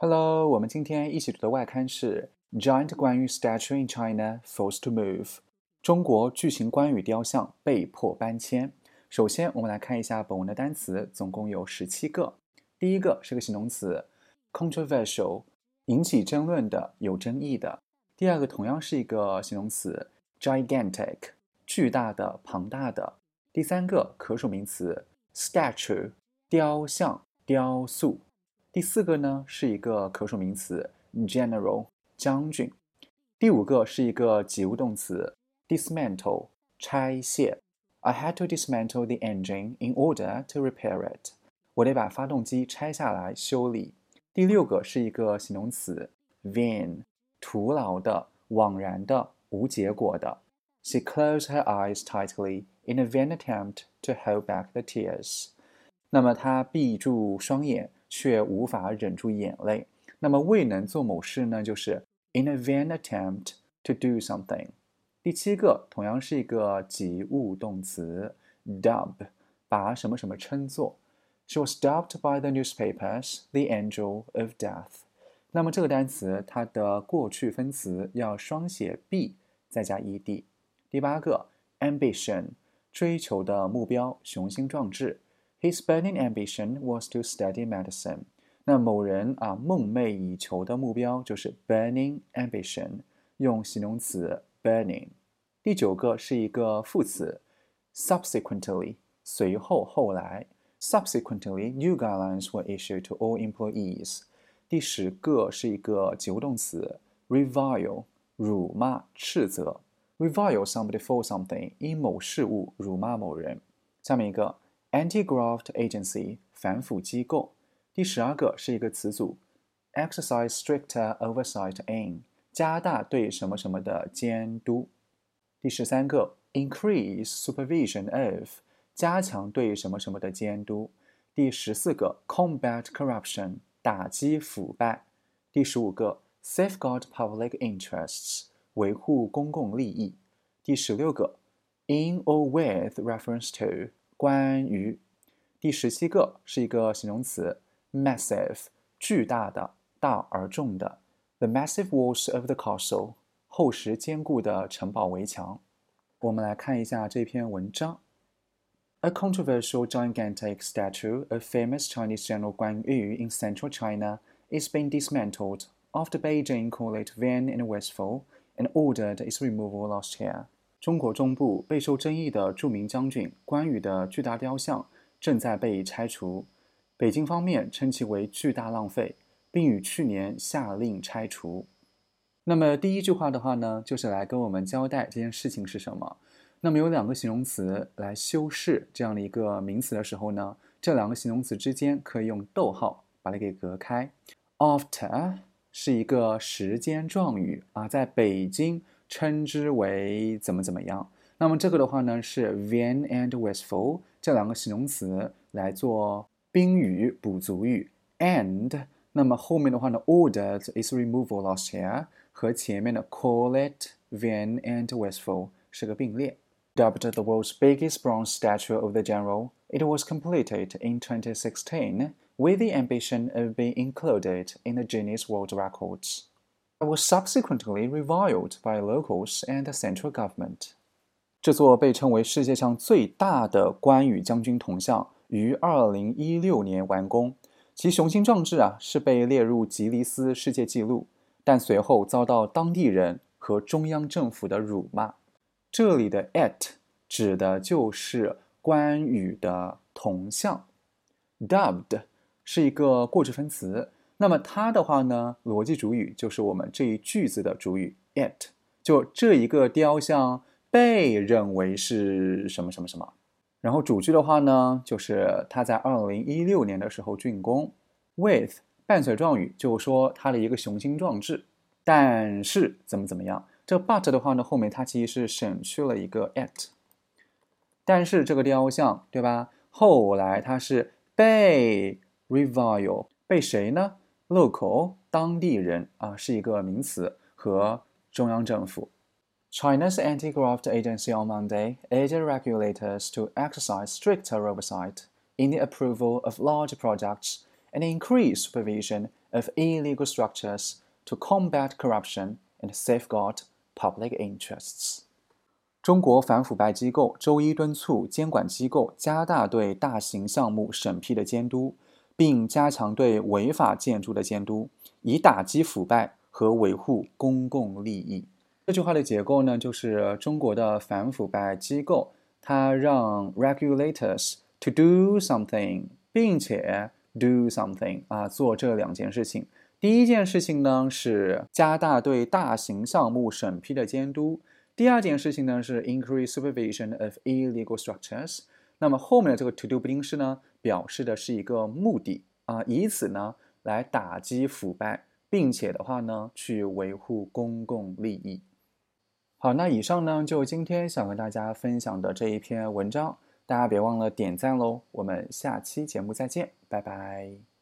Hello，我们今天一起读的外刊是 Giant 关于 Statue in China Forced to Move，中国巨型关羽雕像被迫搬迁。首先，我们来看一下本文的单词，总共有十七个。第一个是个形容词，controversial，引起争论的、有争议的。第二个同样是一个形容词，gigantic，巨大的、庞大的。第三个可数名词，statue，雕像、雕塑。第四个呢是一个可数名词，general 将军。第五个是一个及物动词，dismantle 拆卸。I had to dismantle the engine in order to repair it。我得把发动机拆下来修理。第六个是一个形容词，vain 徒劳的、枉然的、无结果的。She closed her eyes tightly in a vain attempt to hold back the tears。那么她闭住双眼。 却无法忍住眼泪。那么未能做某事呢？就是 in a vain attempt to do something。第七个同样是一个及物动词，dub，把什么什么称作。She was dubbed by the newspapers the angel of death。那么这个单词它的过去分词要双写 b 再加 ed。第八个 ambition，追求的目标，雄心壮志。His burning ambition was to study medicine。那某人啊，梦寐以求的目标就是 burning ambition，用形容词 burning。第九个是一个副词，subsequently，随后后来。Subsequently, new guidelines were issued to all employees。第十个是一个及物动词，revile，辱骂、斥责。Revile somebody for something，因某事物辱骂某人。下面一个。 Anti-graft agency 反腐机构。第十二个是一个词组，exercise stricter oversight in 加大对什么什么的监督。第十三个，increase supervision of 加强对什么什么的监督。第十四个，combat corruption 打击腐败。第十五个，safeguard public interests 维护公共利益。第十六个，in or with reference to 关于第十七个是一个形容词，massive，巨大的、大而重的。The massive walls of the castle，厚实坚固的城堡围墙。我们来看一下这篇文章。A controversial gigantic statue of famous Chinese General Guan Yu in central China is being dismantled after Beijing called it vain and wasteful and ordered its removal last year. 中国中部备受争议的著名将军关羽的巨大雕像正在被拆除，北京方面称其为巨大浪费，并于去年下令拆除。那么第一句话的话呢，就是来跟我们交代这件事情是什么。那么有两个形容词来修饰这样的一个名词的时候呢，这两个形容词之间可以用逗号把它给隔开。After 是一个时间状语啊，在北京。称之为怎么怎么样？那么这个的话呢，是 vain and wasteful 这两个形容词来做宾语补足语，and 那么后面的话呢，ordered its removal last year 和前面的 call it vain and wasteful 是个并列。Dubbed the world's biggest bronze statue of the general, it was completed in 2016 with the ambition of being included in the Guinness World Records Was subsequently reviled by locals and the central government。这座被称为世界上最大的关羽将军铜像于二零一六年完工，其雄心壮志啊是被列入吉尼斯世界纪录，但随后遭到当地人和中央政府的辱骂。这里的 at 指的就是关羽的铜像，dubbed 是一个过去分词。那么它的话呢，逻辑主语就是我们这一句子的主语 it，就这一个雕像被认为是什么什么什么。然后主句的话呢，就是它在二零一六年的时候竣工。with 伴随状语就说它的一个雄心壮志，但是怎么怎么样？这 but 的话呢，后面它其实是省去了一个 it。但是这个雕像对吧？后来它是被 revile，被谁呢 ？local 当地人啊是一个名词和中央政府。China's anti-graft agency on Monday urged regulators to exercise stricter oversight in the approval of large projects and increase supervision of illegal structures to combat corruption and safeguard public interests。中国反腐败机构周一敦促监管机构加大对大型项目审批的监督， 并加强对违法建筑的监督，以打击腐败和维护公共利益。这句话的结构呢，就是中国的反腐败机构，它让 regulators to do something，并且 do something 啊，做这两件事情。第一件事情呢是加大对大型项目审批的监督。第二件事情呢是 increase supervision of illegal structures。那么后面的这个 to do 不定式呢，表示的是一个目的啊，以此呢来打击腐败，并且的话呢去维护公共利益。好，那以上呢就今天想跟大家分享的这一篇文章，大家别忘了点赞喽。我们下期节目再见，拜拜。